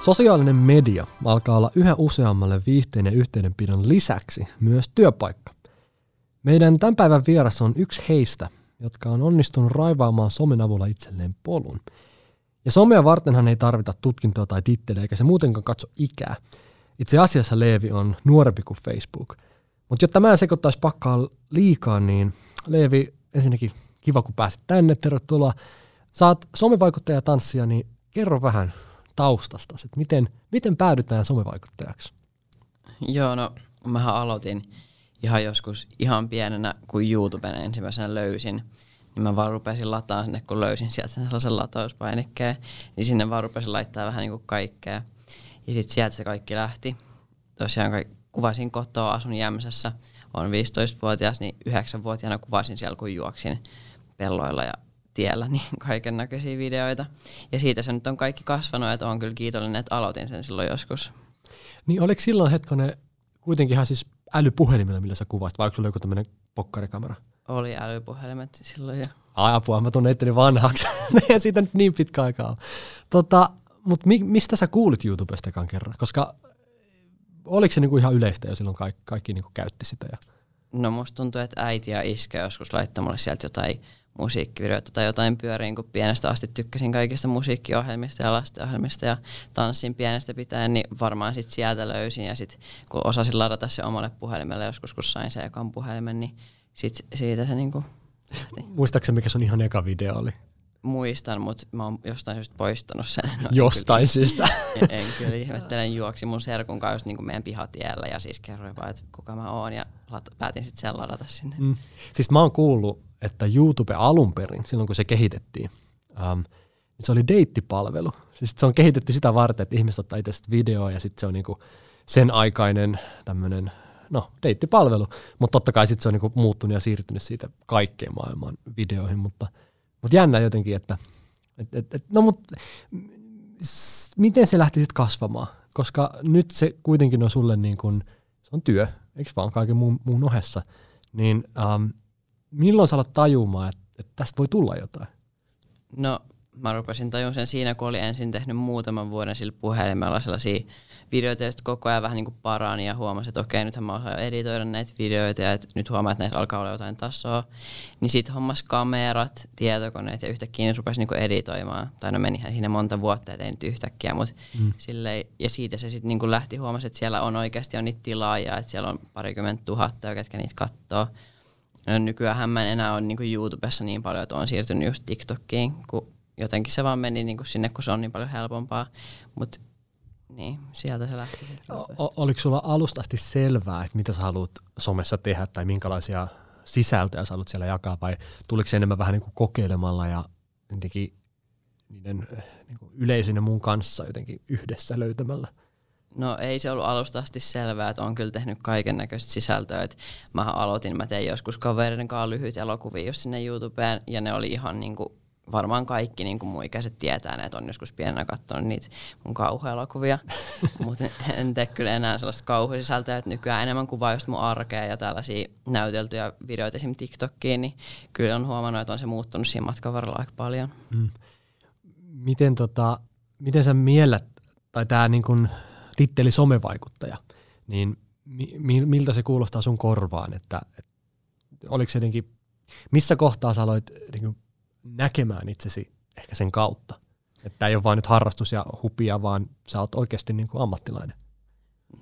Sosiaalinen media alkaa olla yhä useammalle viihteen ja yhteydenpidon lisäksi myös työpaikka. Meidän tämän päivän vieras on yksi heistä, jotka on onnistunut raivaamaan somen avulla itselleen polun. Ja somea vartenhan ei tarvita tutkintoa tai titteliä, eikä se muutenkaan katso ikää. Itse asiassa Leevi on nuorempi kuin Facebook. Mutta jotta mä en sekoittaisi pakkaa liikaa, niin Leevi, ensinnäkin kiva kun pääsit tänne, tervetuloa. Saat somevaikuttaja ja tanssia, niin kerro vähän taustasta, että miten, miten päädytään somevaikuttajaksi? Joo, no mähän aloitin ihan joskus ihan pienenä, kun YouTuben ensimmäisenä löysin, niin mä vaan rupesin lataa sinne, kun löysin sieltä sellaisen latauspainikkeen, niin sinne vaan rupesin laittaa vähän niin kuin kaikkea. Ja sitten sieltä se kaikki lähti. Tosiaan kuvasin kotoa, asun Jämsässä, on 15-vuotias, niin 9-vuotiaana kuvasin siellä, kun juoksin pelloilla ja tiellä niin kaiken näköisiä videoita. Ja siitä se nyt on kaikki kasvanut, että on kyllä kiitollinen, että aloitin sen silloin joskus. Niin oliko silloin hetkonen kuitenkin ihan siis älypuhelimilla, millä sä kuvasit, vai onko sulla joku tämmöinen pokkarikamera? Oli älypuhelimet silloin jo. Ai apua, mä tunnen itteni vanhaksi. ja siitä nyt niin pitkä aikaa Tota, Mutta mi- mistä sä kuulit YouTubestakaan kerran? Koska oliko se niinku ihan yleistä jo silloin kaikki, kaikki niinku käytti sitä? Ja... No musta tuntuu, että äiti ja iskä joskus laittoi mulle sieltä jotain musiikkivideoita tai jotain pyöriin, kun pienestä asti tykkäsin kaikista musiikkiohjelmista ja lastenohjelmista ja tanssin pienestä pitäen, niin varmaan sit sieltä löysin ja sitten kun osasin ladata se omalle puhelimelle joskus, kun sain se ekan puhelimen, niin sit siitä se niinku. Muistaakseni mikä sun ihan eka video oli? Muistan, mutta mä oon jostain syystä poistanut sen. No, jostain syystä? En, en kyllä ihmettelen, juoksi mun serkun kanssa niin meidän pihatiellä ja siis kerroin vaan, että kuka mä oon ja päätin sitten sen ladata sinne. Mm. Siis mä oon kuullut että YouTube alun perin, silloin kun se kehitettiin, um, se oli deittipalvelu. Siis se on kehitetty sitä varten, että ihmiset ottaa itse videoa ja sitten se on niinku sen aikainen tämmöinen, no deittipalvelu. Mutta totta kai sitten se on niinku muuttunut ja siirtynyt siitä kaikkeen maailman videoihin, mutta, mutta jännä jotenkin, että et, et, et, no mut, miten se lähti sitten kasvamaan? Koska nyt se kuitenkin on sulle niin kuin, se on työ, eikö vaan kaiken muun, muun ohessa, niin um, milloin sä alat tajumaan, että, että tästä voi tulla jotain? No mä rupesin tajun sen siinä, kun olin ensin tehnyt muutaman vuoden sillä puhelimella sellaisia videoita ja sitten koko ajan vähän niin kuin parani ja huomasin, että okei, nythän mä osaan editoida näitä videoita ja nyt huomaan, että näissä alkaa olla jotain tasoa. Niin sitten hommas kamerat, tietokoneet ja yhtäkkiä ne rupesin niin editoimaan. Tai no menihän siinä monta vuotta, ettei nyt yhtäkkiä, mutta mm. silleen, ja siitä se sitten niin lähti huomasi, että siellä on oikeasti on niitä tilaajia, että siellä on parikymmentä tuhatta, ketkä niitä katsoo. No, nykyään mä en enää ole niin YouTubessa niin paljon, että on siirtynyt just TikTokiin, kun jotenkin se vaan meni niin kuin sinne, kun se on niin paljon helpompaa. Mutta niin, sieltä se lähti. O- oliko sulla alusta asti selvää, että mitä sä haluat somessa tehdä tai minkälaisia sisältöjä sä haluat siellä jakaa vai tuliko se enemmän vähän niin kuin kokeilemalla ja jotenkin niiden niin kuin yleisön ja muun kanssa jotenkin yhdessä löytämällä? No ei se ollut alusta asti selvää, että on kyllä tehnyt kaiken näköistä sisältöä. Et mä aloitin, mä tein joskus kavereiden kanssa lyhyt elokuvia just sinne YouTubeen ja ne oli ihan niinku, varmaan kaikki niin kuin mun ikäiset tietää, että on joskus pienenä katsonut niitä mun kauhuelokuvia, mutta en tee kyllä enää sellaista kauhusisältöä, että nykyään enemmän kuvaa just mun arkea ja tällaisia näyteltyjä videoita esim. TikTokkiin, niin kyllä on huomannut, että on se muuttunut siinä matkan varrella aika paljon. Mm. Miten, tota, miten sä miellät, tai tämä niin kun titteli somevaikuttaja, niin mi, miltä se kuulostaa sun korvaan, että, että oliko se jotenkin, missä kohtaa sä aloit niin näkemään itsesi ehkä sen kautta? Että ei ole vain nyt harrastus ja hupia, vaan sä oot oikeasti niin kuin ammattilainen.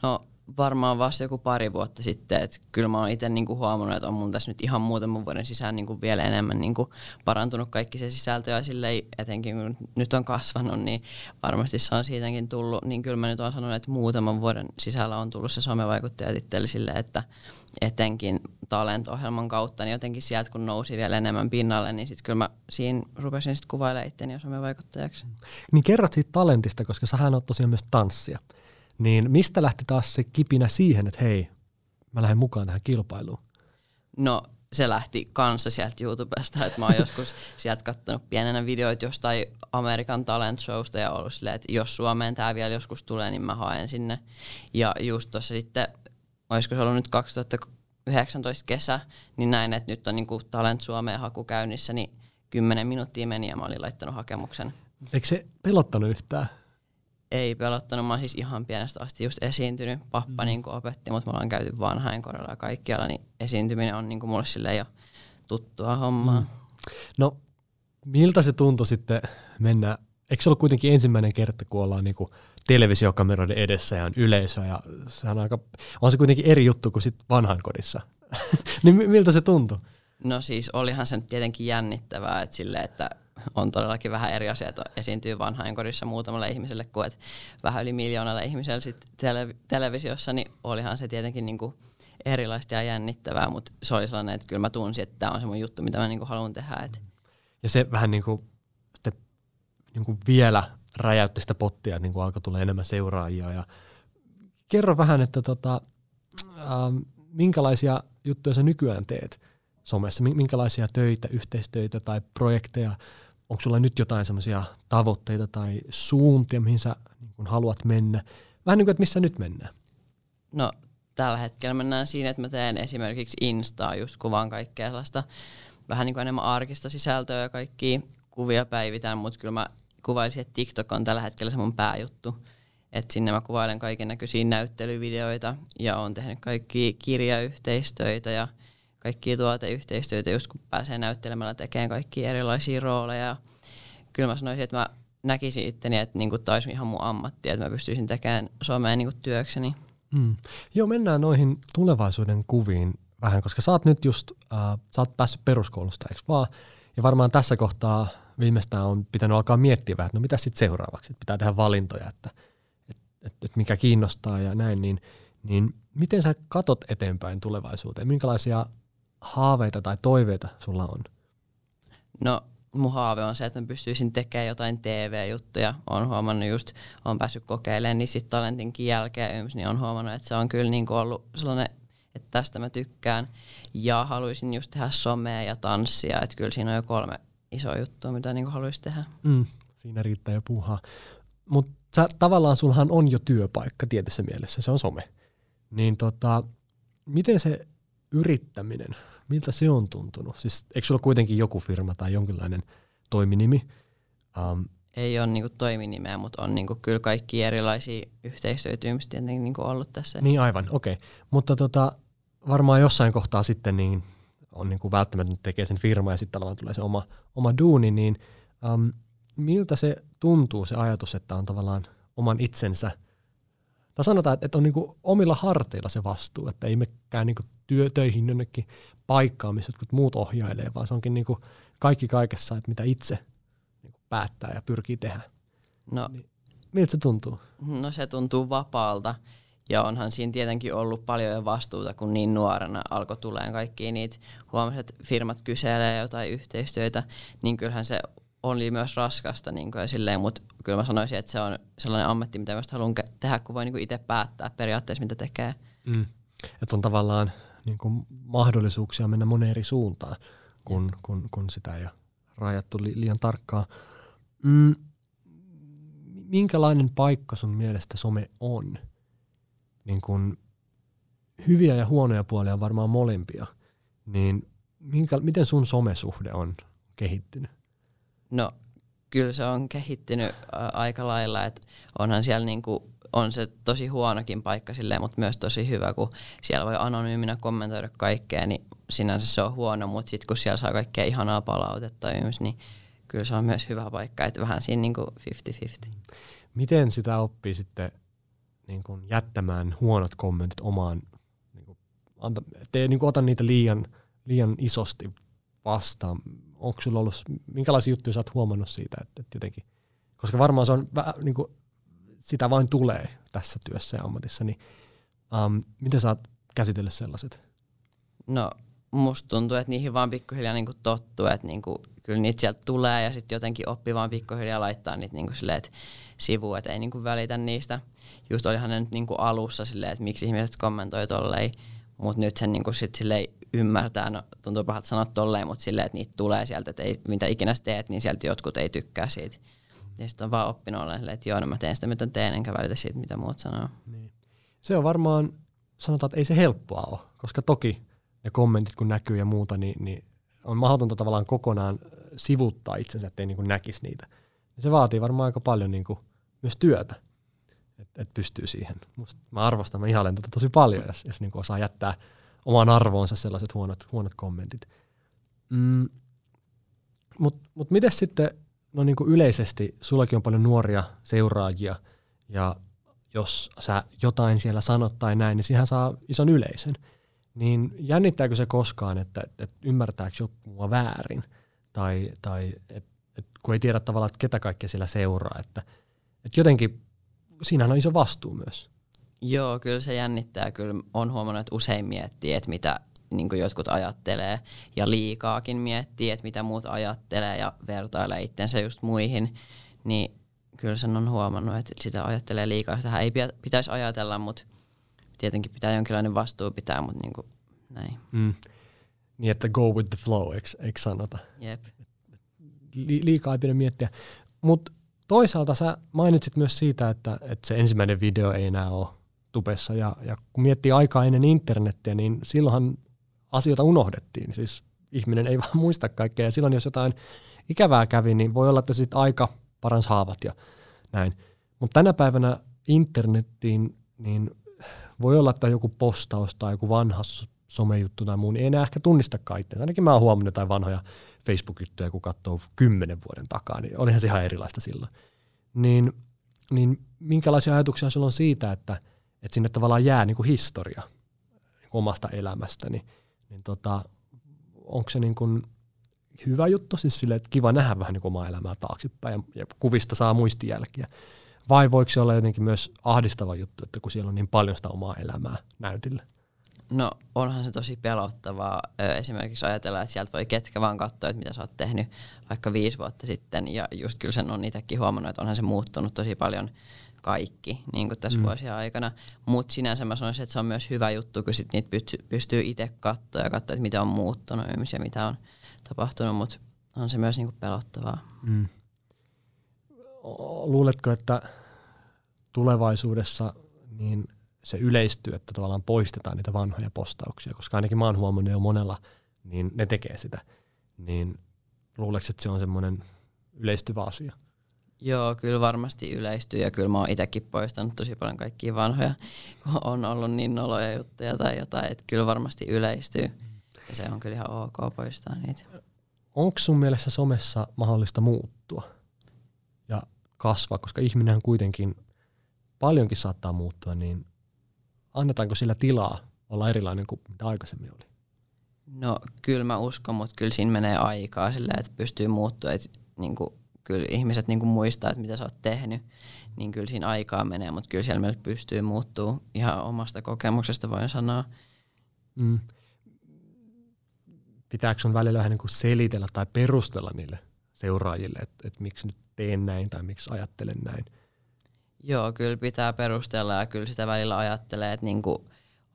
No varmaan vasta joku pari vuotta sitten. Et kyllä mä oon itse niinku huomannut, että on mun tässä nyt ihan muutaman vuoden sisään niinku vielä enemmän niinku parantunut kaikki se sisältö ja silleen, etenkin kun nyt on kasvanut, niin varmasti se on siitäkin tullut. Niin kyllä mä nyt oon sanonut, että muutaman vuoden sisällä on tullut se somevaikuttajatitteli sille, että etenkin talent-ohjelman kautta, niin jotenkin sieltä kun nousi vielä enemmän pinnalle, niin sitten kyllä mä siinä rupesin sitten kuvailemaan itteni somevaikuttajaksi. Niin kerrot siitä talentista, koska sähän on tosiaan myös tanssia. Niin mistä lähti taas se kipinä siihen, että hei, mä lähden mukaan tähän kilpailuun? No se lähti kanssa sieltä YouTubesta, että mä oon joskus sieltä kattonut pienenä videoita jostain Amerikan Talent Showsta ja ollut silleen, että jos Suomeen tämä vielä joskus tulee, niin mä haen sinne. Ja just tuossa sitten, olisiko se ollut nyt 2019 kesä, niin näin, että nyt on niinku Talent Suomeen haku käynnissä, niin 10 minuuttia meni ja mä olin laittanut hakemuksen. Eikö se pelottanut yhtään? ei pelottanut. Mä oon siis ihan pienestä asti just esiintynyt. Pappa mm. niin opetti, mutta me ollaan käyty vanhainkorilla ja kaikkialla, niin esiintyminen on niin mulle sille jo tuttua hommaa. Mm. No, miltä se tuntui sitten mennä, eikö se ollut kuitenkin ensimmäinen kerta, kun ollaan niin televisiokameroiden edessä ja on yleisö, ja se on, aika, on se kuitenkin eri juttu kuin sitten vanhainkodissa. niin miltä se tuntui? No siis olihan se tietenkin jännittävää, että, sille, että on todellakin vähän eri asia, että esiintyy vanhainkodissa muutamalle ihmiselle kuin että vähän yli miljoonalle ihmiselle sit tele- televisiossa, niin olihan se tietenkin niinku erilaista ja jännittävää, mutta se oli sellainen, että kyllä mä tunsin, että tämä on se mun juttu, mitä mä niinku haluan tehdä. Et. Ja se vähän niin kuin, niin kuin vielä räjäytti sitä pottia, että niin kuin alkoi tulla enemmän seuraajia. Ja kerro vähän, että tota, ähm, minkälaisia juttuja sä nykyään teet somessa, minkälaisia töitä, yhteistöitä tai projekteja onko sulla nyt jotain semmoisia tavoitteita tai suuntia, mihin sä niin haluat mennä? Vähän niin kuin, että missä nyt mennään? No tällä hetkellä mennään siinä, että mä teen esimerkiksi Instaa, just kuvaan kaikkea sellaista vähän niin kuin enemmän arkista sisältöä ja kaikki kuvia päivitään, mutta kyllä mä kuvailisin, että TikTok on tällä hetkellä se mun pääjuttu. Että sinne mä kuvailen kaiken näköisiä näyttelyvideoita ja on tehnyt kaikki kirjayhteistöitä ja kaikkia tuoteyhteistyötä, just kun pääsee näyttelemällä tekemään kaikki erilaisia rooleja. Kyllä mä sanoisin, että mä näkisin itteni, että niinku olisi ihan mun ammatti, että mä pystyisin tekemään somea niinku työkseni. Mm. Joo, mennään noihin tulevaisuuden kuviin vähän, koska sä oot nyt just, äh, sä oot päässyt peruskoulusta, eikö vaan? Ja varmaan tässä kohtaa viimeistään on pitänyt alkaa miettiä vähän, että no mitä sitten seuraavaksi, että pitää tehdä valintoja, että et, et, et mikä kiinnostaa ja näin, niin, niin miten sä katot eteenpäin tulevaisuuteen? Minkälaisia haaveita tai toiveita sulla on? No mun haave on se, että mä pystyisin tekemään jotain TV-juttuja. Olen huomannut just, on päässyt kokeilemaan, niin sitten talentinkin jälkeen niin on huomannut, että se on kyllä niin ollut sellainen, että tästä mä tykkään. Ja haluaisin just tehdä somea ja tanssia, että kyllä siinä on jo kolme isoa juttua, mitä niin haluaisin tehdä. Mm, siinä riittää jo puuhaa. Mutta tavallaan sulhan on jo työpaikka tietyssä mielessä, se on some. Niin tota, miten se yrittäminen, miltä se on tuntunut? Siis eikö sulla kuitenkin joku firma tai jonkinlainen toiminimi? Um, ei ole niinku toiminimeä, mutta on niinku kyllä kaikki erilaisia yhteistyötä niinku ollut tässä. Niin aivan, okei. Okay. Mutta tota, varmaan jossain kohtaa sitten niin on niinku välttämättä tekee sen firma ja sitten tulee se oma, oma duuni, niin um, miltä se tuntuu se ajatus, että on tavallaan oman itsensä – tai sanotaan, että on niinku omilla harteilla se vastuu, että ei mekään niinku työ, töihin jonnekin paikkaan, missä jotkut muut ohjailee, vaan se onkin niinku kaikki kaikessa, että mitä itse niinku päättää ja pyrkii tehdä. No, niin, miltä se tuntuu? No se tuntuu vapaalta. Ja onhan siinä tietenkin ollut paljon jo vastuuta, kun niin nuorena alkoi tulemaan kaikki niitä huomasi, että firmat kyselee jotain yhteistyötä, niin kyllähän se oli myös raskasta, niin kuin, silleen, mutta kyllä mä sanoisin, että se on sellainen ammatti, mitä mä haluan tehdä, kun voi niin itse päättää periaatteessa, mitä tekee. Mm. Että on tavallaan niin kuin mahdollisuuksia mennä moneen eri suuntaan, kun, kun, kun sitä ei ole rajattu li, liian tarkkaan. Mm. Minkälainen paikka sun mielestä some on? Niin kun hyviä ja huonoja puolia on varmaan molempia. Niin minkä, miten sun somesuhde on kehittynyt? No kyllä se on kehittynyt aika lailla, että onhan siellä niinku, on se tosi huonokin paikka silleen, mutta myös tosi hyvä, kun siellä voi anonyyminä kommentoida kaikkea, niin sinänsä se on huono, mutta sitten kun siellä saa kaikkea ihanaa palautetta myös, niin kyllä se on myös hyvä paikka, että vähän siinä niinku 50-50. Miten sitä oppii sitten niin kuin jättämään huonot kommentit omaan, niin kuin, anta, te niin kuin ota niitä liian, liian isosti vastaan? onko sulla ollut, minkälaisia juttuja sä oot huomannut siitä, että, että jotenkin, koska varmaan se on vähän niin kuin, sitä vain tulee tässä työssä ja ammatissa, niin um, miten sä oot käsitellyt sellaiset? No musta tuntuu, että niihin vaan pikkuhiljaa niinku tottuu, että niinku, kyllä niitä sieltä tulee ja sitten jotenkin oppii vaan pikkuhiljaa laittaa niitä niinku silleen, että sivuun, että ei niinku välitä niistä. Just olihan ne nyt niinku alussa silleen, että miksi ihmiset kommentoi tolleen, mutta nyt sen niinku sit silleen ymmärtää, no tuntuu pahalta sanoa tolleen, mutta silleen, että niitä tulee sieltä, että ei, mitä ikinä teet, niin sieltä jotkut ei tykkää siitä. Ja sitten on vaan oppinut olla silleen, että joo, no mä teen sitä, mitä teen, enkä välitä siitä, mitä muut sanoo. Niin. Se on varmaan, sanotaan, että ei se helppoa ole, koska toki ne kommentit kun näkyy ja muuta, niin, niin on mahdotonta tavallaan kokonaan sivuttaa itsensä, ettei niin näkisi niitä. Ja se vaatii varmaan aika paljon niin kuin myös työtä. että et pystyy siihen. Musta mä arvostan, mä ihailen tätä tosi paljon, jos, jos niin osaa jättää omaan arvoonsa sellaiset huonot, huonot kommentit. Mm, Mutta mut miten sitten no niin kuin yleisesti, sullakin on paljon nuoria seuraajia, ja jos sä jotain siellä sanot tai näin, niin siihen saa ison yleisön. Niin jännittääkö se koskaan, että, että ymmärtääkö joku mua väärin, tai, tai et, et, kun ei tiedä tavallaan, että ketä kaikkea siellä seuraa, että, että jotenkin siinähän on iso vastuu myös. Joo, kyllä se jännittää. Kyllä on huomannut, että usein miettii, että mitä niin kuin jotkut ajattelee ja liikaakin miettii, että mitä muut ajattelee ja vertailee itsensä just muihin, niin kyllä sen on huomannut, että sitä ajattelee liikaa. Sitä ei pitäisi ajatella, mutta tietenkin pitää jonkinlainen vastuu pitää, mutta niin kuin näin. Mm. Niin, että go with the flow, eikö, eikö sanota? Jep. Li- liikaa ei pidä miettiä. Mutta toisaalta sä mainitsit myös siitä, että, että se ensimmäinen video ei enää ole tubessa. Ja, ja kun miettii aikaa ennen internettiä, niin silloinhan asioita unohdettiin. Siis ihminen ei vaan muista kaikkea. Ja silloin jos jotain ikävää kävi, niin voi olla, että sitten aika parans haavat ja näin. Mutta tänä päivänä internettiin, niin voi olla, että joku postaus tai joku vanha somejuttu tai muu, niin ei enää ehkä tunnista kaikkea. Ainakin mä oon huomannut jotain vanhoja Facebook-juttuja, kun katsoo kymmenen vuoden takaa, niin olihan se ihan erilaista silloin. Niin, niin minkälaisia ajatuksia sulla on siitä, että, että sinne tavallaan jää niin kuin historia niin kuin omasta elämästä, niin, niin tota, onko se niin kuin hyvä juttu, siis sille, että kiva nähdä vähän niin kuin omaa elämää taaksepäin ja, ja kuvista saa muistijälkiä. Vai voiko se olla jotenkin myös ahdistava juttu, että kun siellä on niin paljon sitä omaa elämää näytillä? No onhan se tosi pelottavaa. Esimerkiksi ajatella, että sieltä voi ketkä vaan katsoa, että mitä sä oot tehnyt vaikka viisi vuotta sitten. Ja just kyllä sen on itsekin huomannut, että onhan se muuttunut tosi paljon kaikki niin kuin tässä mm. vuosien aikana. Mutta sinänsä mä sanoisin, että se on myös hyvä juttu, kun sit niitä pystyy, pystyy itse katsoa ja katsoa, että mitä on muuttunut ja mitä on tapahtunut. Mutta on se myös niin kuin pelottavaa. Mm. Luuletko, että tulevaisuudessa niin se yleistyy, että tavallaan poistetaan niitä vanhoja postauksia, koska ainakin mä oon huomannut jo monella, niin ne tekee sitä. Niin luuleeko, että se on semmoinen yleistyvä asia? Joo, kyllä varmasti yleistyy ja kyllä mä oon itsekin poistanut tosi paljon kaikkia vanhoja, kun on ollut niin noloja juttuja tai jotain, että kyllä varmasti yleistyy. Ja se on kyllä ihan ok poistaa niitä. Onko sun mielestä somessa mahdollista muuttua ja kasvaa, koska ihminenhän kuitenkin paljonkin saattaa muuttua, niin annetaanko sillä tilaa olla erilainen kuin mitä aikaisemmin oli? No kyllä mä uskon, mutta kyllä siinä menee aikaa sillä, että pystyy muuttua. Että niin kuin, kyllä ihmiset niin kuin muistaa, että mitä sä oot tehnyt, niin kyllä siinä aikaa menee, mutta kyllä siellä meillä pystyy muuttuu ihan omasta kokemuksesta voin sanoa. Mm. Pitääkö sun välillä vähän niin kuin selitellä tai perustella niille seuraajille, että, että miksi nyt teen näin tai miksi ajattelen näin? Joo, kyllä pitää perustella ja kyllä sitä välillä ajattelee, että niinku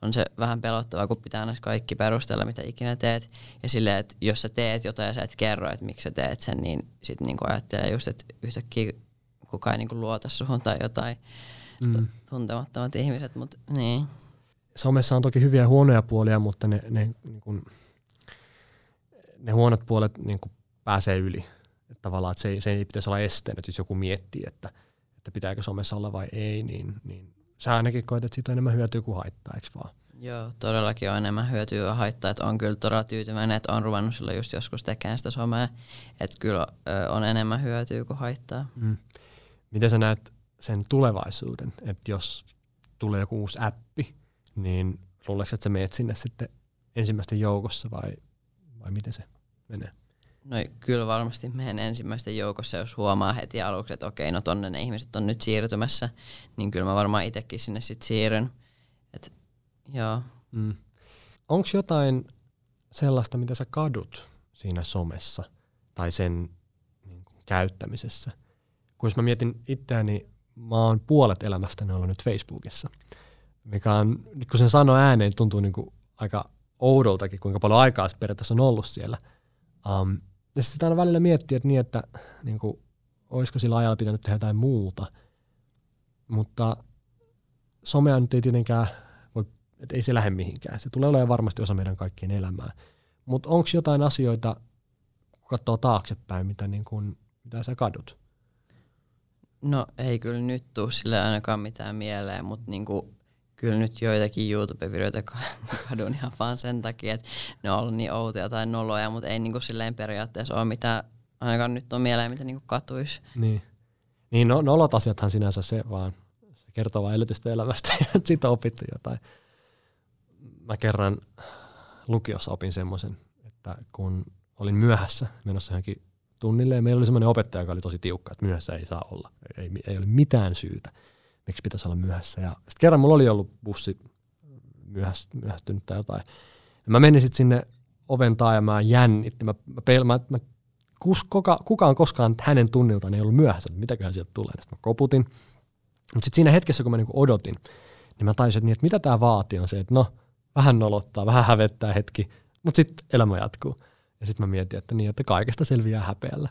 on se vähän pelottavaa, kun pitää aina kaikki perustella, mitä ikinä teet. Ja silleen, että jos sä teet jotain ja sä et kerro, että miksi sä teet sen, niin sitten niinku ajattelee just, että yhtäkkiä kukaan ei niinku luota suhun tai jotain mm. tuntemattomat ihmiset, mutta niin. Somessa on toki hyviä ja huonoja puolia, mutta ne, ne, niin kun, ne huonot puolet niin pääsee yli. Että tavallaan että se, ei, se ei pitäisi olla esteenä, jos joku miettii, että – että pitääkö somessa olla vai ei, niin, niin sä ainakin koet, että siitä on enemmän hyötyä kuin haittaa, eikö vaan? Joo, todellakin on enemmän hyötyä ja haittaa, että on kyllä todella tyytyväinen, että on ruvennut silloin just joskus tekemään sitä somea, että kyllä on enemmän hyötyä kuin haittaa. Mm. Miten sä näet sen tulevaisuuden, että jos tulee joku uusi appi, niin luuleeko, että sä meet sinne sitten ensimmäisten joukossa vai, vai miten se menee? No kyllä varmasti meidän ensimmäisten joukossa, jos huomaa heti aluksi, että okei, no tonne ne ihmiset on nyt siirtymässä, niin kyllä mä varmaan itsekin sinne sitten siirryn. Et, joo. Mm. Onko jotain sellaista, mitä sä kadut siinä somessa tai sen niin kuin, käyttämisessä? Kun jos mä mietin itseäni, mä oon puolet elämästäni ollut nyt Facebookissa, mikä on, nyt kun sen sanoo ääneen, tuntuu niin kuin aika oudoltakin, kuinka paljon aikaa periaatteessa on ollut siellä. Um, ja sitten aina välillä miettii, että niin, että niin kuin, olisiko sillä ajalla pitänyt tehdä jotain muuta. Mutta somea nyt ei tietenkään voi, että ei se lähde mihinkään. Se tulee olemaan varmasti osa meidän kaikkien elämää. Mutta onko jotain asioita, kun katsoo taaksepäin, mitä, niin kuin, mitä sä kadut? No ei kyllä nyt tuu sille ainakaan mitään mieleen, mutta niinku, kyllä nyt joitakin YouTube-videoita kadun ihan vaan sen takia, että ne on ollut niin outoja tai noloja, mutta ei niinku silleen periaatteessa ole mitään, ainakaan nyt on mieleen, mitä niinku katuisi. Niin. Niin no, nolot asiathan sinänsä se vaan se kertoo vaan elämästä ja siitä on opittu jotain. Mä kerran lukiossa opin semmoisen, että kun olin myöhässä menossa johonkin tunnille ja meillä oli semmoinen opettaja, joka oli tosi tiukka, että myöhässä ei saa olla. Ei, ei ole mitään syytä, miksi pitäisi olla myöhässä. Ja sitten kerran mulla oli ollut bussi myöhästynyt tai jotain. Ja mä menin sitten sinne oven taa ja mä jännitti. Mä, mä, mä, mä kus, kuka, kukaan koskaan hänen tunniltaan ei ollut myöhässä, että mitäköhän sieltä tulee. Sitten mä koputin. Mutta sitten siinä hetkessä, kun mä niinku odotin, niin mä taisin, että, niin, että mitä tämä vaatii on se, että no, vähän nolottaa, vähän hävettää hetki, mutta sitten elämä jatkuu. Ja sitten mä mietin, että niin, että kaikesta selviää häpeällä.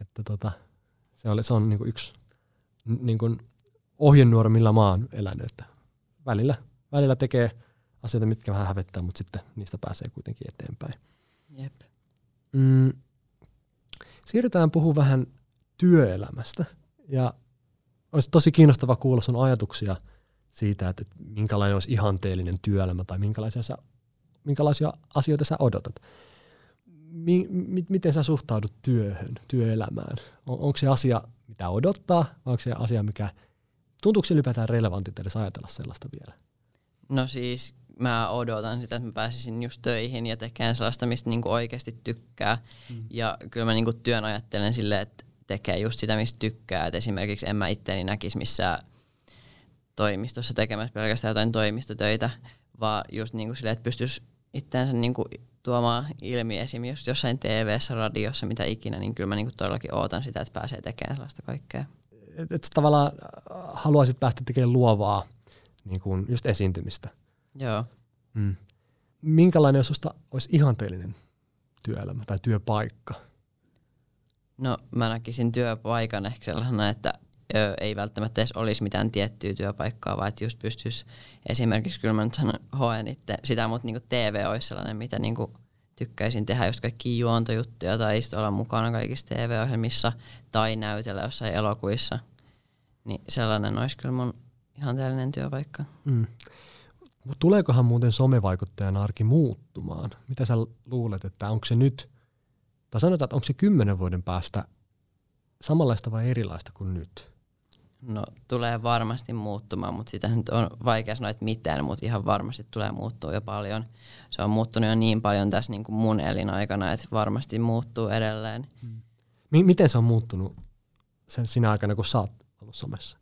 Että tota, se, oli, se on niinku yksi niinku ohjenuora, millä mä oon elänyt, että välillä, välillä tekee asioita, mitkä vähän hävettää, mutta sitten niistä pääsee kuitenkin eteenpäin. Jep. Mm, siirrytään puhumaan vähän työelämästä. Ja olisi tosi kiinnostava kuulla sun ajatuksia siitä, että minkälainen olisi ihanteellinen työelämä tai minkälaisia, sä, minkälaisia asioita sä odotat mi, mi, miten sä suhtaudut työhön, työelämään? On, onko se asia, mitä odottaa, vai onko se asia, mikä, tuntuuko se ylipäätään relevantit edes ajatella sellaista vielä? No siis mä odotan sitä, että mä pääsisin just töihin ja tekemään sellaista, mistä niinku oikeasti tykkää. Mm. Ja kyllä mä niinku työn ajattelen silleen, että tekee just sitä, mistä tykkää. Et esimerkiksi en mä itteni näkisi missään toimistossa tekemässä pelkästään jotain toimistotöitä, vaan just niinku silleen, että pystyisi itseänsä niinku tuomaan ilmi esim. just jossain tv radiossa, mitä ikinä, niin kyllä mä niinku todellakin ootan sitä, että pääsee tekemään sellaista kaikkea. Et, et tavallaan äh, haluaisit päästä tekemään luovaa niin kuin just esiintymistä. Joo. Mm. Minkälainen susta olisi ihanteellinen työelämä tai työpaikka? No mä näkisin työpaikan ehkä sellaisena, että ö, ei välttämättä edes olisi mitään tiettyä työpaikkaa, vaan että just pystyisi esimerkiksi, kyllä mä nyt sanon, hoen itse sitä, mutta niinku TV olisi sellainen, mitä niinku tykkäisin tehdä just kaikki juontojuttuja tai olla mukana kaikissa TV-ohjelmissa tai näytellä jossain elokuissa. Niin sellainen olisi kyllä mun ihan tällainen työpaikka. Mm. Tuleekohan muuten somevaikuttajan arki muuttumaan? Mitä sä luulet, että onko se nyt, tai sanotaan, että onko se kymmenen vuoden päästä samanlaista vai erilaista kuin nyt? No tulee varmasti muuttumaan, mutta sitä nyt on vaikea sanoa, että mitään, mutta ihan varmasti tulee muuttua jo paljon. Se on muuttunut jo niin paljon tässä niin kuin mun elinaikana, että varmasti muuttuu edelleen. Hmm. Miten se on muuttunut sen sinä aikana, kun sä oot ollut somessa?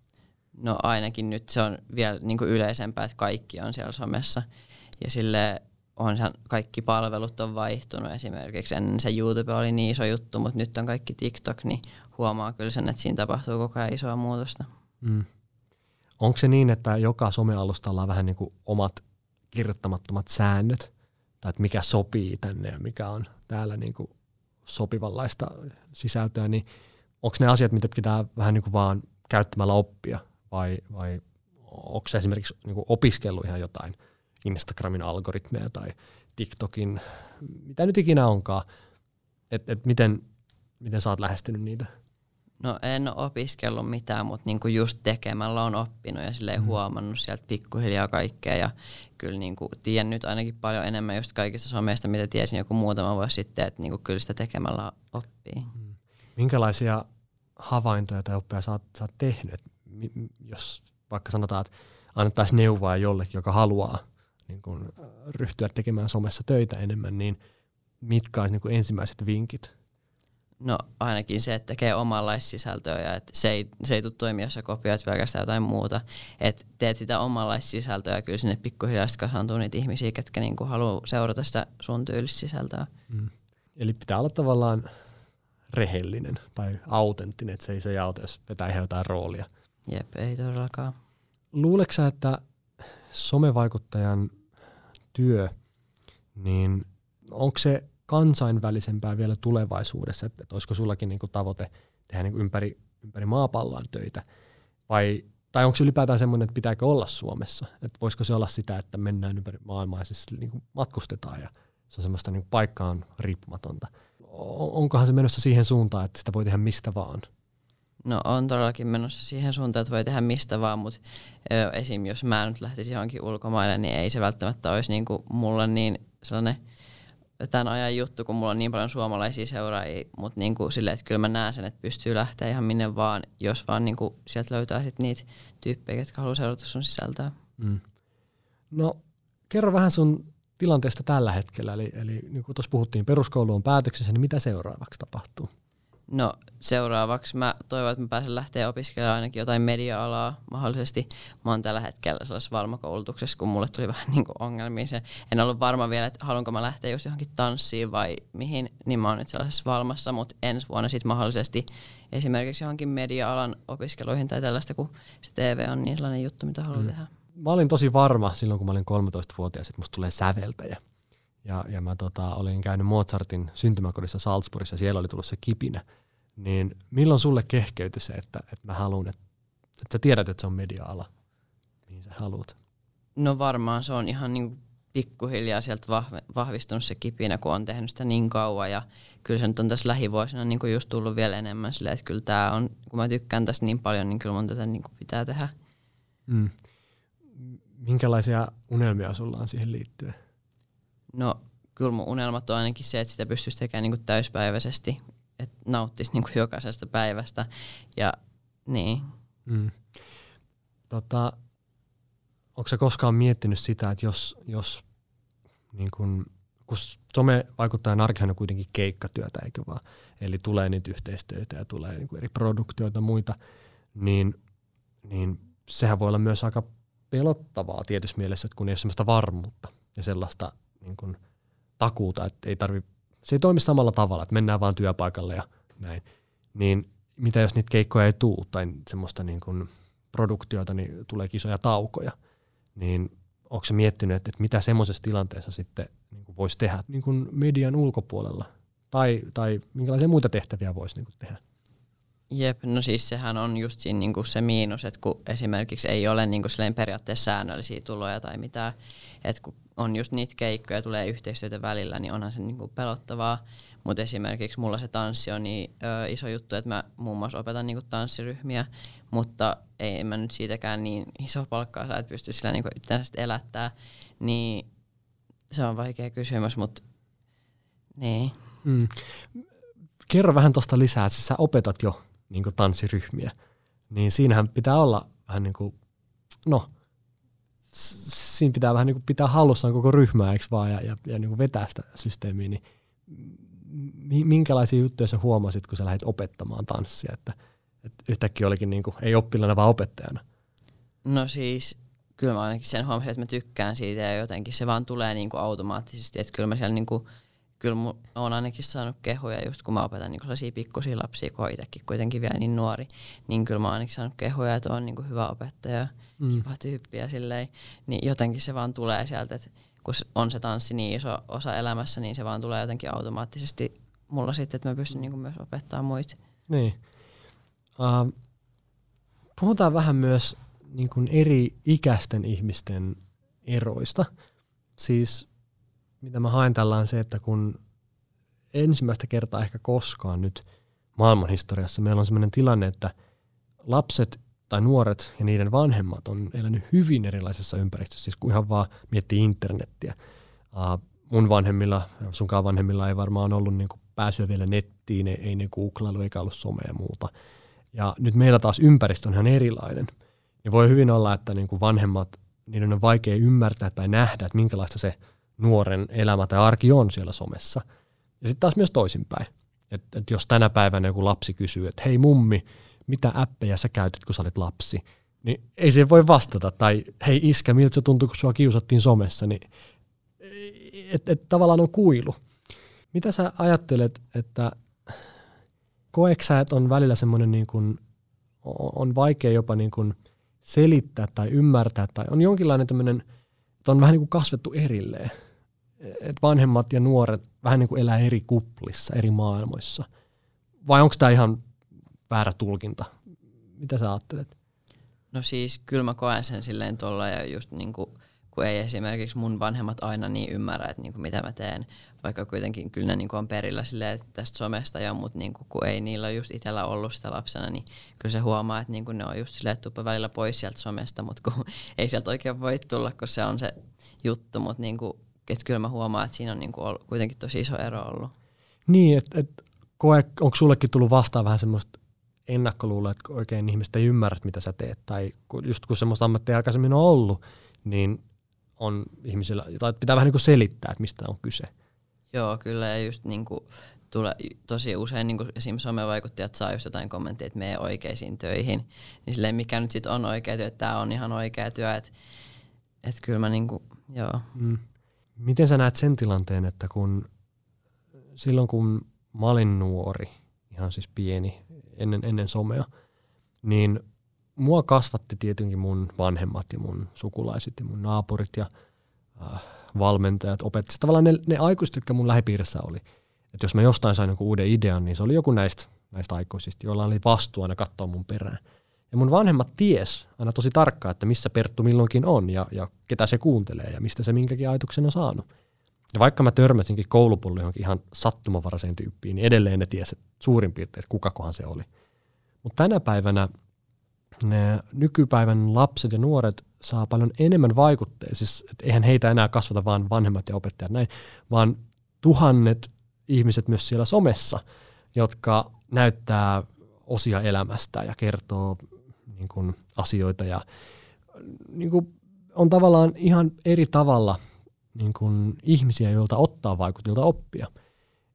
No ainakin nyt se on vielä niin kuin yleisempää, että kaikki on siellä somessa. Ja sille on kaikki palvelut on vaihtunut esimerkiksi. Ennen se YouTube oli niin iso juttu, mutta nyt on kaikki TikTok, niin huomaa kyllä sen, että siinä tapahtuu koko ajan isoa muutosta. Mm. Onko se niin, että joka somealustalla on vähän niin kuin omat kirjoittamattomat säännöt, tai että mikä sopii tänne ja mikä on täällä niin kuin sopivanlaista sisältöä, niin onko ne asiat, mitä pitää vähän niin kuin vaan käyttämällä oppia, vai, vai onko se esimerkiksi niin kuin opiskellut ihan jotain Instagramin algoritmeja tai TikTokin, mitä nyt ikinä onkaan, että et miten, miten sä oot lähestynyt niitä? No en ole opiskellut mitään, mutta niinku just tekemällä on oppinut ja silleen mm. huomannut sieltä pikkuhiljaa kaikkea. Ja kyllä niinku tiedän nyt ainakin paljon enemmän just kaikista someista, mitä tiesin joku muutama vuosi sitten, että niinku kyllä sitä tekemällä oppii. Mm. Minkälaisia havaintoja tai oppeja sä oot, sä oot tehnyt? Jos vaikka sanotaan, että annettaisiin neuvoa jollekin, joka haluaa niin kun, ryhtyä tekemään somessa töitä enemmän, niin mitkä olisi niin ensimmäiset vinkit? No ainakin se, että tekee omanlaista sisältöä ja että se ei, se ei tule toimia, jos sä kopioit pelkästään jotain muuta. Että teet sitä omanlaista sisältöä ja kyllä sinne pikkuhiljaa kasaantuu niitä ihmisiä, ketkä niinku haluaa seurata sitä sun tyylistä sisältöä. Mm. Eli pitää olla tavallaan rehellinen tai autenttinen, että se ei se auta, jos vetää ihan jotain roolia. Jep, ei todellakaan. Luuleeko että somevaikuttajan työ, niin onko se kansainvälisempää vielä tulevaisuudessa, että, olisiko sullakin niin kuin tavoite tehdä niin kuin ympäri, ympäri maapalloa töitä, vai tai onko se ylipäätään semmoinen, että pitääkö olla Suomessa? Että voisiko se olla sitä, että mennään ympäri maailmaa ja siis niin kuin matkustetaan ja se on semmoista niin paikkaan riippumatonta. Onkohan se menossa siihen suuntaan, että sitä voi tehdä mistä vaan? No on todellakin menossa siihen suuntaan, että voi tehdä mistä vaan, mutta esim. jos mä nyt lähtisin johonkin ulkomaille, niin ei se välttämättä olisi niinku mulle niin sellainen tämän ajan juttu, kun mulla on niin paljon suomalaisia seuraajia, mutta niinku silleen, että kyllä mä näen sen, että pystyy lähteä ihan minne vaan, jos vaan niinku sieltä löytää sit niitä tyyppejä, jotka haluaa seurata sun sisältöä. Mm. No kerro vähän sun tilanteesta tällä hetkellä, eli, eli niin kuin tuossa puhuttiin, peruskoulu on päätöksessä, niin mitä seuraavaksi tapahtuu? No seuraavaksi mä toivon, että mä pääsen lähteä opiskelemaan ainakin jotain media-alaa mahdollisesti. Mä oon tällä hetkellä sellaisessa valmakoulutuksessa, kun mulle tuli vähän niin ongelmia se. En ollut varma vielä, että haluanko mä lähteä just johonkin tanssiin vai mihin, niin mä oon nyt sellaisessa valmassa, mutta ensi vuonna sitten mahdollisesti esimerkiksi johonkin media-alan opiskeluihin tai tällaista, kun se TV on niin sellainen juttu, mitä haluan mm. tehdä. Mä olin tosi varma silloin, kun mä olin 13-vuotias, että musta tulee säveltäjä. Ja, ja mä tota, olin käynyt Mozartin syntymäkodissa Salzburgissa, siellä oli tullut se kipinä. Niin milloin sulle kehkeytyi se, että, että mä haluan, että, että sä tiedät, että se on media-ala, mihin sä haluat? No varmaan se on ihan niin pikkuhiljaa sieltä vahvistunut se kipinä, kun on tehnyt sitä niin kauan. Ja kyllä se nyt on tässä lähivuosina niin kuin just tullut vielä enemmän silleen, että kyllä tämä on, kun mä tykkään tästä niin paljon, niin kyllä mun tätä niin kuin pitää tehdä. Mm. Minkälaisia unelmia sulla on siihen liittyen? No kyllä mun unelmat on ainakin se, että sitä pystyisi tekemään niin kuin täyspäiväisesti, että nauttisi niin kuin jokaisesta päivästä. Ja niin. Mm. Tota, onko sä koskaan miettinyt sitä, että jos, jos niin kun, kun some vaikuttaa arkihan on kuitenkin keikkatyötä, eikö vaan? Eli tulee niitä yhteistyötä ja tulee niin eri produktioita ja muita, niin, niin sehän voi olla myös aika pelottavaa tietyssä mielessä, että kun ei ole sellaista varmuutta ja sellaista niin kuin takuuta, että ei tarvi, se ei toimi samalla tavalla, että mennään vaan työpaikalle ja näin. Niin mitä jos niitä keikkoja ei tule tai semmoista niin kuin produktioita, niin tulee isoja taukoja, niin onko se miettinyt, että, että mitä semmoisessa tilanteessa sitten niin kuin voisi tehdä niin kuin median ulkopuolella? Tai, tai minkälaisia muita tehtäviä voisi niin kuin tehdä? Jep, no siis sehän on just siinä niinku se miinus, että kun esimerkiksi ei ole niinku periaatteessa säännöllisiä tuloja tai mitään, että kun on just niitä keikkoja, tulee yhteistyötä välillä, niin onhan se niinku pelottavaa. Mutta esimerkiksi mulla se tanssi on niin ö, iso juttu, että mä muun muassa opetan niinku tanssiryhmiä, mutta ei mä nyt siitäkään niin iso palkkaa saa, että pystyisi sillä niinku itseänsä elättää. Niin se on vaikea kysymys, mutta niin. Mm. Kerro vähän tuosta lisää, siis sä opetat jo niin tanssiryhmiä, niin siinähän pitää olla vähän niin kuin, no, siinä pitää vähän niin kuin pitää hallussaan koko ryhmää, eikö vaan, ja, ja, ja niin kuin vetää sitä systeemiä, niin minkälaisia juttuja sä huomasit, kun sä lähdit opettamaan tanssia, että, että yhtäkkiä olikin niin kuin, ei oppilana, vaan opettajana? No siis kyllä mä ainakin sen huomasin, että mä tykkään siitä ja jotenkin se vaan tulee niin kuin automaattisesti, että kyllä mä siellä niin kuin kyllä olen ainakin saanut kehuja just kun mä opetan niin sellaisia pikkusia lapsia, kun itsekin kuitenkin vielä niin nuori, niin kyllä mä oon ainakin saanut kehuja, että on niin hyvä opettaja, mm. kiva tyyppi ja silleen, niin jotenkin se vaan tulee sieltä, että kun on se tanssi niin iso osa elämässä, niin se vaan tulee jotenkin automaattisesti mulla sitten, että mä pystyn niin myös opettamaan muita. Niin. Uh, puhutaan vähän myös niin kuin eri ikäisten ihmisten eroista. Siis mitä mä haen tällä on se, että kun ensimmäistä kertaa ehkä koskaan nyt maailmanhistoriassa meillä on sellainen tilanne, että lapset tai nuoret ja niiden vanhemmat on elänyt hyvin erilaisessa ympäristössä, siis kun ihan vaan miettii internettiä. Uh, mun vanhemmilla, sunkaan vanhemmilla ei varmaan ollut niin pääsyä vielä nettiin, ei, ei ne googlailu eikä ollut somea ja muuta. Ja nyt meillä taas ympäristö on ihan erilainen. Niin voi hyvin olla, että niin kuin vanhemmat, niiden on vaikea ymmärtää tai nähdä, että minkälaista se nuoren elämä tai arki on siellä somessa. Ja sitten taas myös toisinpäin. Että et jos tänä päivänä joku lapsi kysyy, että hei mummi, mitä appeja sä käytit, kun sä olit lapsi, niin ei se voi vastata. Tai hei iskä, miltä se tuntui, kun sua kiusattiin somessa, niin että et, tavallaan on kuilu. Mitä sä ajattelet, että koeksä, että on välillä semmoinen niin kuin, on vaikea jopa niin kuin selittää tai ymmärtää, tai on jonkinlainen tämmöinen, että on vähän niin kuin kasvettu erilleen että vanhemmat ja nuoret vähän niin kuin elää eri kuplissa, eri maailmoissa? Vai onko tämä ihan väärä tulkinta? Mitä sä ajattelet? No siis kyllä mä koen sen silleen tuolla ja just niin kuin, kun ei esimerkiksi mun vanhemmat aina niin ymmärrä, että niinku mitä mä teen, vaikka kuitenkin kyllä ne niinku on perillä silleen, tästä somesta jo, mutta niinku, kun ei niillä just itsellä ollut sitä lapsena, niin kyllä se huomaa, että niinku ne on just silleen, että välillä pois sieltä somesta, mutta kun ei sieltä oikein voi tulla, kun se on se juttu, mutta niinku, että kyllä mä huomaan, että siinä on niinku ollut, kuitenkin tosi iso ero ollut. Niin, että et, koe, onko sullekin tullut vastaan vähän semmoista ennakkoluuloa, että oikein ihmiset ei ymmärrä, mitä sä teet, tai just kun semmoista ammattia aikaisemmin on ollut, niin on ihmisillä, tai pitää vähän niin kuin selittää, että mistä on kyse. Joo, kyllä, ja just niin kuin tule, tosi usein niin esimerkiksi somevaikuttajat saa just jotain kommenttia, että mene oikeisiin töihin, niin silleen mikä nyt sitten on oikea työ, että tämä on ihan oikea työ, että et kyllä mä niin kuin, joo. Mm. Miten sä näet sen tilanteen, että kun silloin kun mä olin nuori, ihan siis pieni, ennen, ennen somea, niin mua kasvatti tietenkin mun vanhemmat ja mun sukulaiset ja mun naapurit ja äh, valmentajat, opettajat. Tavallaan ne, ne aikuiset, jotka mun lähipiirissä oli. Että jos mä jostain sain joku uuden idean, niin se oli joku näistä, näistä aikuisista, joilla oli vastuu aina katsoa mun perään. Ja mun vanhemmat ties aina tosi tarkkaan, että missä Perttu milloinkin on ja, ja ketä se kuuntelee ja mistä se minkäkin ajatuksen on saanut. Ja vaikka mä törmäsinkin koulupullo johonkin ihan sattumavaraiseen tyyppiin, niin edelleen ne tiesi suurin piirtein, että kukakohan se oli. Mutta tänä päivänä ne nykypäivän lapset ja nuoret saa paljon enemmän vaikutteita. Siis, että eihän heitä enää kasvata vain vanhemmat ja opettajat näin, vaan tuhannet ihmiset myös siellä somessa, jotka näyttää osia elämästä ja kertoo niin kuin, asioita ja niin kuin, on tavallaan ihan eri tavalla niin kuin, ihmisiä, joilta ottaa vaikutteilta oppia.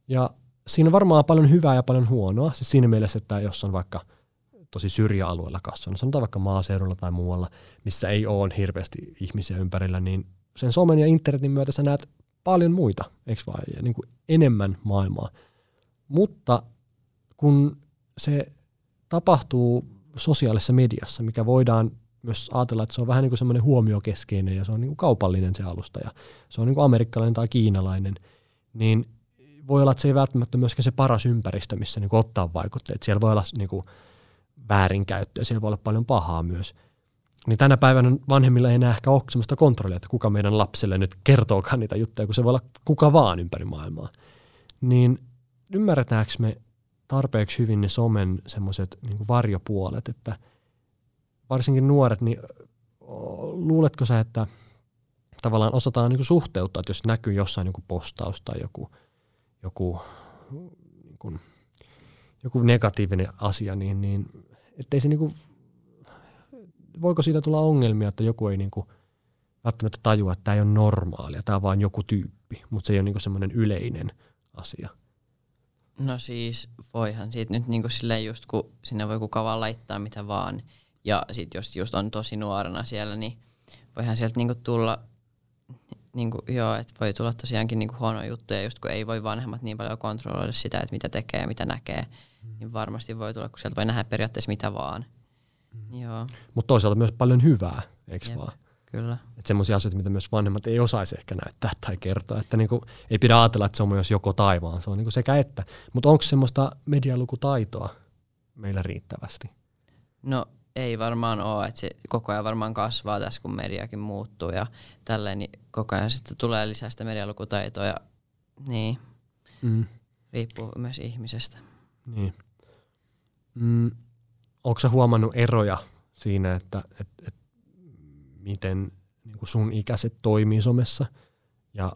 Ja siinä on varmaan paljon hyvää ja paljon huonoa. Siis siinä mielessä, että jos on vaikka – tosi syrjäalueella kasvanut, sanotaan vaikka maaseudulla tai muualla, missä ei ole hirveästi ihmisiä ympärillä, niin sen somen ja internetin myötä sä näet paljon muita, eikö vai, ja niin kuin enemmän maailmaa. Mutta kun se tapahtuu sosiaalisessa mediassa, mikä voidaan myös ajatella, että se on vähän niin kuin semmoinen huomiokeskeinen ja se on niin kuin kaupallinen se alusta ja se on niin kuin amerikkalainen tai kiinalainen, niin voi olla, että se ei välttämättä myöskään se paras ympäristö, missä niin kuin ottaa vaikutteet. Siellä voi olla niin kuin väärinkäyttöä, siellä voi olla paljon pahaa myös. Niin tänä päivänä vanhemmilla ei enää ehkä ole sellaista kontrollia, että kuka meidän lapselle nyt kertookaan niitä juttuja, kun se voi olla kuka vaan ympäri maailmaa. Niin ymmärretäänkö me tarpeeksi hyvin ne somen semmoiset niin varjopuolet, että varsinkin nuoret, niin luuletko sä, että tavallaan osataan niin suhteuttaa, että jos näkyy jossain niin postaus tai joku, joku, niin kuin, joku negatiivinen asia, niin, niin ettei se niinku, voiko siitä tulla ongelmia, että joku ei niinku välttämättä tajua, että tämä ei ole normaalia, tämä on vain joku tyyppi, mutta se ei ole niinku semmoinen yleinen asia. No siis voihan siitä nyt niinku silleen just, kun sinne voi kuka vaan laittaa mitä vaan, ja sitten jos just on tosi nuorena siellä, niin voihan sieltä niinku tulla, niinku, joo, että voi tulla tosiaankin niinku huonoja juttuja, just kun ei voi vanhemmat niin paljon kontrolloida sitä, että mitä tekee, mitä näkee, mm. niin varmasti voi tulla, kun sieltä voi nähdä periaatteessa mitä vaan. Mm. Joo. Mutta toisaalta myös paljon hyvää, eikö Jep, vaan? Kyllä. Että semmoisia asioita, mitä myös vanhemmat ei osaisi ehkä näyttää tai kertoa. Että niinku, ei pidä ajatella, että se on myös joko taivaan, se on niinku sekä että. Mutta onko semmoista medialukutaitoa meillä riittävästi? No ei varmaan ole, että se koko ajan varmaan kasvaa tässä, kun mediakin muuttuu ja tälleen, niin koko ajan sitten tulee lisää sitä medialukutaitoa ja niin, mm. riippuu myös ihmisestä. Niin. Mm, Onko sä huomannut eroja siinä, että et, et, miten niin sun ikäiset toimii somessa ja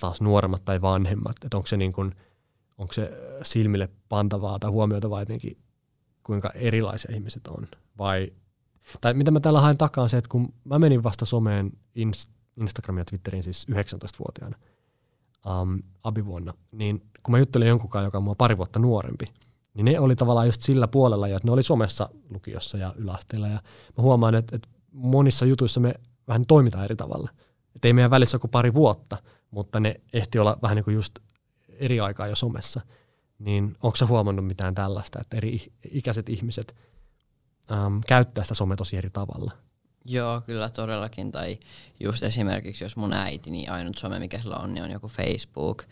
taas nuoremmat tai vanhemmat? Että onko se, niin kuin, onko se silmille pantavaa tai huomiota vai jotenkin kuinka erilaisia ihmiset on? Vai, tai mitä mä täällä haen takaa se, että kun mä menin vasta someen Instagramiin ja Twitteriin siis 19-vuotiaana – um, abivuonna, niin kun mä juttelin jonkun kanssa, joka on mua pari vuotta nuorempi, niin ne oli tavallaan just sillä puolella, että ne oli somessa lukiossa ja yläasteella. Ja mä huomaan, että, että monissa jutuissa me vähän toimitaan eri tavalla. Että ei meidän välissä kuin pari vuotta, mutta ne ehti olla vähän niin kuin just eri aikaa jo somessa. Niin onko sä huomannut mitään tällaista, että eri ikäiset ihmiset äm, käyttää sitä somea tosi eri tavalla? Joo, kyllä todellakin. Tai just esimerkiksi, jos mun äiti, niin ainut some, mikä sillä on, niin on joku Facebook.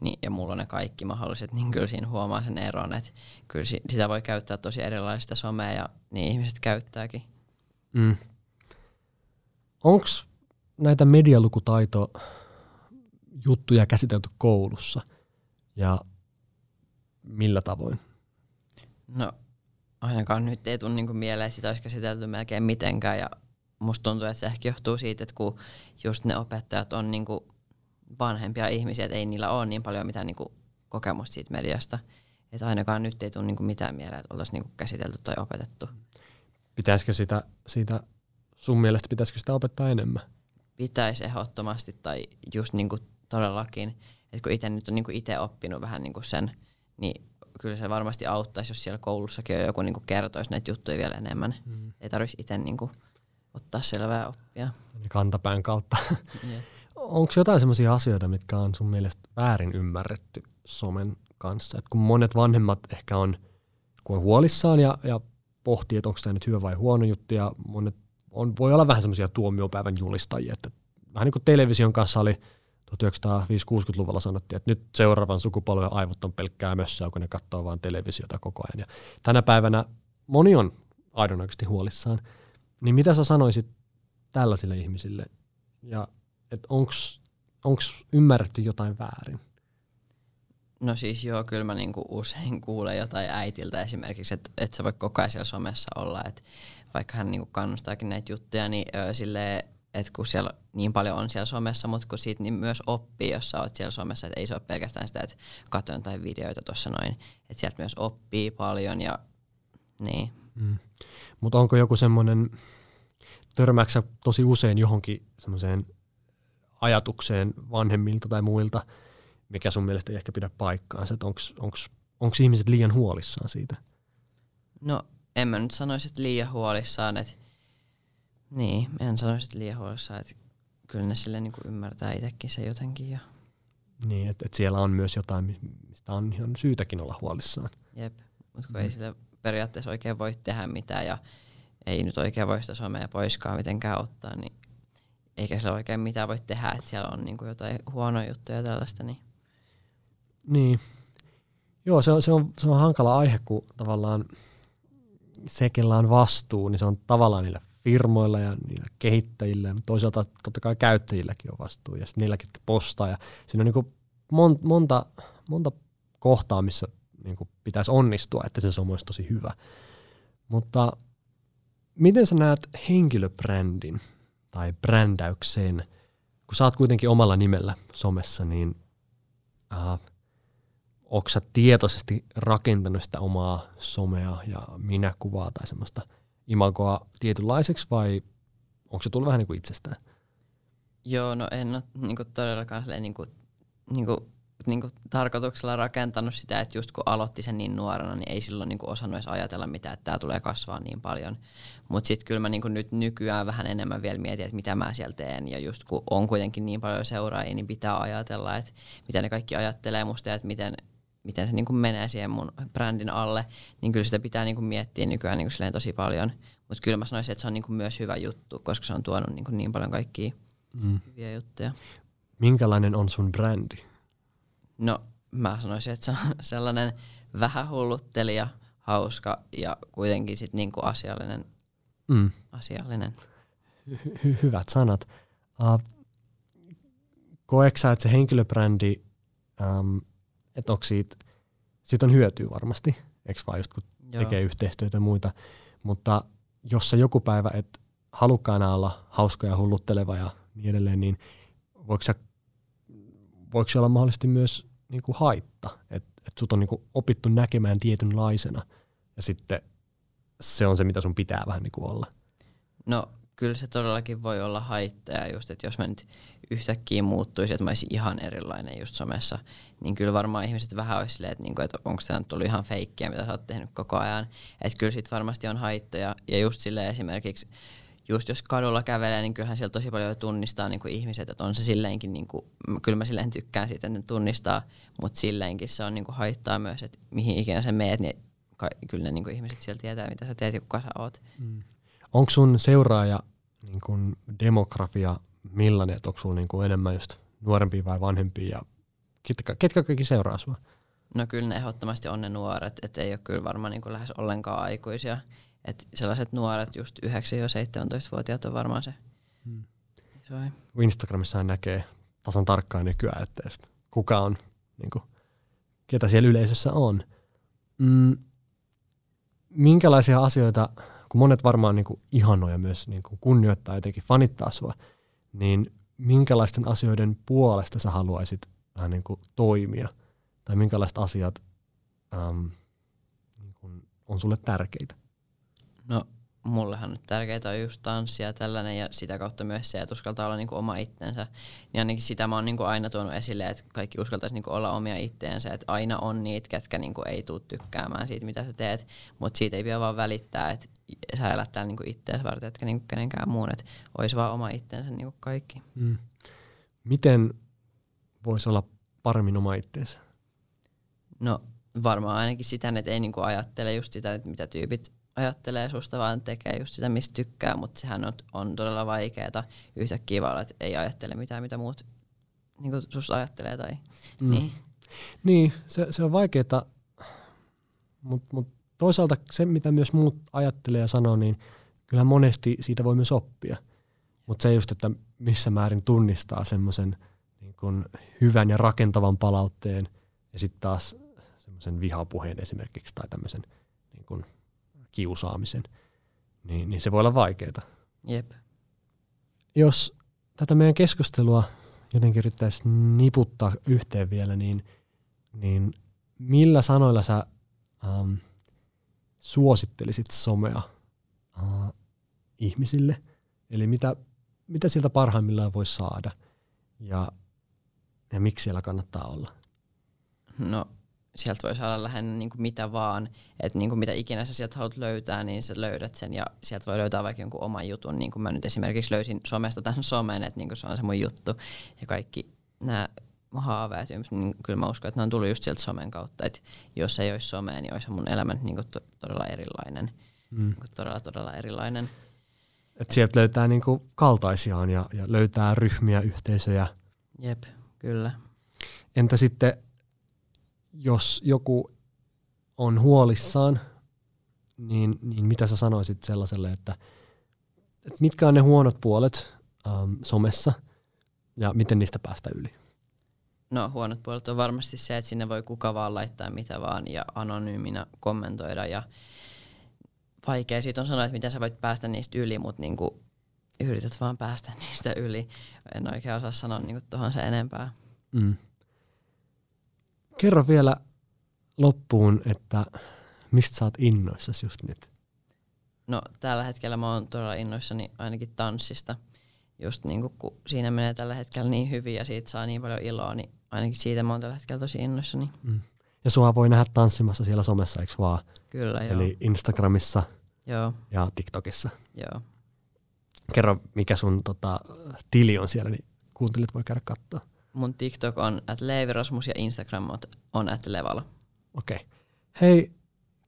Niin, ja mulla on ne kaikki mahdolliset, niin kyllä siinä huomaa sen eron, että kyllä sitä voi käyttää tosi erilaista somea ja niin ihmiset käyttääkin. Mm. Onks, näitä medialukutaito juttuja käsitelty koulussa ja millä tavoin? No ainakaan nyt ei tule niinku mieleen, että sitä olisi käsitelty melkein mitenkään ja musta tuntuu, että se ehkä johtuu siitä, että kun just ne opettajat on niinku vanhempia ihmisiä, että ei niillä ole niin paljon mitään niinku kokemusta siitä mediasta. Että ainakaan nyt ei tule niinku mitään mieleen, että oltaisiin niinku käsitelty tai opetettu. Pitäisikö sitä, siitä, sun mielestä pitäisikö sitä opettaa enemmän? Pitäisi ehdottomasti tai just niinku todellakin, että kun itse nyt on niinku itse oppinut vähän niinku sen, niin kyllä se varmasti auttaisi, jos siellä koulussakin on joku niinku kertoisi näitä juttuja vielä enemmän. Mm. Ei tarvitsisi itse niinku ottaa selvää oppia. Kantapään kautta. Yeah. Onko jotain sellaisia asioita, mitkä on sun mielestä väärin ymmärretty somen kanssa? Et kun monet vanhemmat ehkä on, kun on huolissaan ja, ja pohtii, että onko tämä nyt hyvä vai huono juttu, ja monet on, voi olla vähän semmoisia tuomiopäivän julistajia, että vähän niin kuin television kanssa oli 1950-60-luvulla sanottiin, että nyt seuraavan sukupolven aivot on pelkkää mössää, kun ne katsoo vain televisiota koko ajan. Ja tänä päivänä moni on aidon oikeasti huolissaan. Niin mitä sä sanoisit tällaisille ihmisille? Ja että onko ymmärretty jotain väärin? No siis joo, kyllä mä niinku usein kuulen jotain äitiltä esimerkiksi, että et sä voi koko ajan siellä somessa olla, että vaikka hän niinku kannustaakin näitä juttuja, niin ö, silleen, että kun siellä niin paljon on siellä somessa, mutta kun siitä niin myös oppii, jos sä oot siellä somessa, että ei se ole pelkästään sitä, että katson jotain videoita tuossa noin, että sieltä myös oppii paljon ja niin. Mm. Mutta onko joku semmoinen, törmääksä tosi usein johonkin semmoiseen ajatukseen vanhemmilta tai muilta, mikä sun mielestä ei ehkä pidä paikkaansa, että onko ihmiset liian huolissaan siitä? No en mä nyt sanoisi, että liian huolissaan, että niin, en sanoisi, että liian huolissaan, että kyllä ne sille niin ymmärtää itsekin se jotenkin. Ja... Niin, että, että siellä on myös jotain, mistä on ihan syytäkin olla huolissaan. Jep, mutta kun mm. ei sille periaatteessa oikein voi tehdä mitään ja ei nyt oikein voi sitä somea poiskaan mitenkään ottaa, niin eikä sillä oikein mitään voi tehdä, että siellä on niin kuin jotain huonoja juttuja ja tällaista. Niin. niin. Joo, se on, se, on, se on hankala aihe, kun tavallaan se, kellä on vastuu, niin se on tavallaan niillä firmoilla ja niillä kehittäjillä, mutta toisaalta totta kai käyttäjilläkin on vastuu ja niillä, ketkä postaa. Ja siinä on niin kuin monta, monta, kohtaa, missä niin pitäisi onnistua, että se some olisi tosi hyvä. Mutta miten sä näet henkilöbrändin tai brändäyksen, kun sä oot kuitenkin omalla nimellä somessa, niin äh, onko sä tietoisesti rakentanut sitä omaa somea ja minäkuvaa tai semmoista imagoa tietynlaiseksi vai onko se tullut vähän niin kuin itsestään? Joo, no en ole niin kuin todellakaan niin kuin, niin kuin niinku tarkoituksella rakentanut sitä, että just kun aloitti sen niin nuorena, niin ei silloin niinku osannut edes ajatella mitään, että tämä tulee kasvaa niin paljon. Mutta sitten kyllä mä niinku nyt nykyään vähän enemmän vielä mietin, että mitä mä siellä teen. Ja just kun on kuitenkin niin paljon seuraajia, niin pitää ajatella, että mitä ne kaikki ajattelee musta ja että miten, miten se niinku menee siihen mun brändin alle. Niin kyllä sitä pitää niinku miettiä nykyään niinku tosi paljon. Mutta kyllä mä sanoisin, että se on niinku myös hyvä juttu, koska se on tuonut niinku niin paljon kaikkia mm. hyviä juttuja. Minkälainen on sun brändi? No mä sanoisin, että se on sellainen vähän hulluttelija, hauska ja kuitenkin sit niinku asiallinen. Mm. asiallinen. Hy- hyvät sanat. Uh, koeksä, että se henkilöbrändi, um, että onko siitä, siitä on hyötyä varmasti, eikö vaan just kun Joo. tekee yhteistyötä ja muita, mutta jos sä joku päivä et halukkaana olla hauska ja hullutteleva ja niin edelleen, niin voiko, sä, voiko se olla mahdollisesti myös niin kuin haitta, että et sut on niin kuin opittu näkemään tietynlaisena ja sitten se on se, mitä sun pitää vähän niin kuin olla. No kyllä se todellakin voi olla haittaa just, että jos mä nyt yhtäkkiä muuttuisi, että mä olisin ihan erilainen just somessa, niin kyllä varmaan ihmiset vähän olisi silleen, että, niinku, että onko tämä tullut ihan feikkiä, mitä sä oot tehnyt koko ajan. Että kyllä sit varmasti on haittoja. Ja just sille esimerkiksi just jos kadulla kävelee, niin kyllähän siellä tosi paljon tunnistaa niin kuin ihmiset, että on se silleenkin, niin kuin, kyllä mä silleen tykkään siitä, että ne tunnistaa, mutta silleenkin se on niin kuin haittaa myös, että mihin ikinä sä meet, niin kyllä ne niin kuin ihmiset siellä tietää, mitä sä teet ja kuka sä oot. Mm. Onko sun seuraaja niin kuin demografia millainen, että onko sulla niin kuin enemmän just nuorempia vai vanhempia ja ketkä, ketkä kaikki seuraa sua? No kyllä ne ehdottomasti on ne nuoret, että ei ole kyllä varmaan niin kuin lähes ollenkaan aikuisia. Et sellaiset nuoret, just 9-17-vuotiaat on varmaan se. Hmm. Instagramissa näkee tasan tarkkaan nykyään, että kuka on, niin kuin, ketä siellä yleisössä on. Mm, minkälaisia asioita, kun monet varmaan niin kuin ihanoja myös niin kuin kunnioittaa jotenkin fanittaa sua, niin minkälaisten asioiden puolesta sä haluaisit vähän niin kuin toimia? Tai minkälaiset asiat äm, niin kuin on sulle tärkeitä? No mullehan nyt tärkeintä on just tanssia ja tällainen ja sitä kautta myös se, että uskaltaa olla niinku oma itsensä. Niin ainakin sitä mä oon niinku aina tuonut esille, että kaikki uskaltaisi niinku olla omia itteensä, että aina on niitä, ketkä niinku ei tule tykkäämään siitä, mitä sä teet, mutta siitä ei pidä vaan välittää, että sä elät täällä niinku itteensä varten, etkä niinku kenenkään muun, että olisi vaan oma itsensä niinku kaikki. Mm. Miten voisi olla paremmin oma itteensä? No varmaan ainakin sitä, että ei niinku ajattele just sitä, että mitä tyypit ajattelee susta, vaan tekee just sitä, mistä tykkää, mutta sehän on, on todella vaikeaa yhtäkkiä vaan, että ei ajattele mitään, mitä muut niin susta ajattelee. Tai, mm. Niin, niin se, se on vaikeaa, mutta mut toisaalta se, mitä myös muut ajattelee ja sanoo, niin kyllä monesti siitä voi myös oppia. Mutta se just, että missä määrin tunnistaa semmoisen niin hyvän ja rakentavan palautteen ja sitten taas semmoisen vihapuheen esimerkiksi tai tämmöisen niin kuin kiusaamisen, niin, niin se voi olla vaikeaa. Jep. Jos tätä meidän keskustelua jotenkin yrittäisi niputtaa yhteen vielä, niin, niin millä sanoilla sä ähm, suosittelisit somea äh, ihmisille? Eli mitä, mitä sieltä parhaimmillaan voi saada ja, ja miksi siellä kannattaa olla? No sieltä voi saada lähinnä niin kuin mitä vaan, että niin kuin mitä ikinä sä sieltä haluat löytää, niin sä löydät sen ja sieltä voi löytää vaikka jonkun oman jutun, niin kuin mä nyt esimerkiksi löysin somesta tämän somen, että niin kuin se on se mun juttu ja kaikki nämä haaveet, niin kyllä mä uskon, että ne on tullut just sieltä somen kautta, että jos ei olisi somea, niin olisi mun elämä niin kuin to- todella erilainen, mm. Niin todella todella erilainen. Et sieltä löytää niin kuin kaltaisiaan ja, ja löytää ryhmiä, yhteisöjä. Jep, kyllä. Entä sitten jos joku on huolissaan, niin, niin mitä sä sanoisit sellaiselle, että, että mitkä on ne huonot puolet ähm, somessa ja miten niistä päästä yli? No huonot puolet on varmasti se, että sinne voi kuka vaan laittaa mitä vaan ja anonyyminä kommentoida ja vaikea siitä on sanoa, että miten sä voit päästä niistä yli, mutta niinku yrität vaan päästä niistä yli. En oikein osaa sanoa niinku tuohon se enempää. Mm. Kerro vielä loppuun, että mistä sä oot innoissasi just nyt? No tällä hetkellä mä oon todella innoissani ainakin tanssista. Just niin kun siinä menee tällä hetkellä niin hyvin ja siitä saa niin paljon iloa, niin ainakin siitä mä oon tällä hetkellä tosi innoissani. Mm. Ja sua voi nähdä tanssimassa siellä somessa, eikö vaan? Kyllä, joo. Eli Instagramissa joo. ja TikTokissa. Joo. Kerro, mikä sun tota, tili on siellä, niin kuuntelijat voi käydä katsoa. Mun TikTok on at Leivirasmus ja Instagram on at Levala. Okei. Okay. Hei,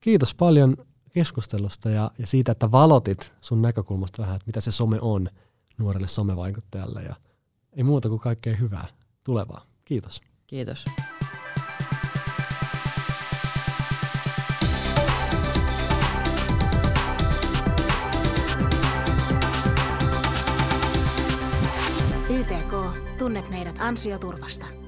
kiitos paljon keskustelusta ja, ja siitä, että valotit sun näkökulmasta vähän, että mitä se some on nuorelle somevaikuttajalle. Ja ei muuta kuin kaikkea hyvää tulevaa. Kiitos. Kiitos. Tunnet meidät ansioturvasta.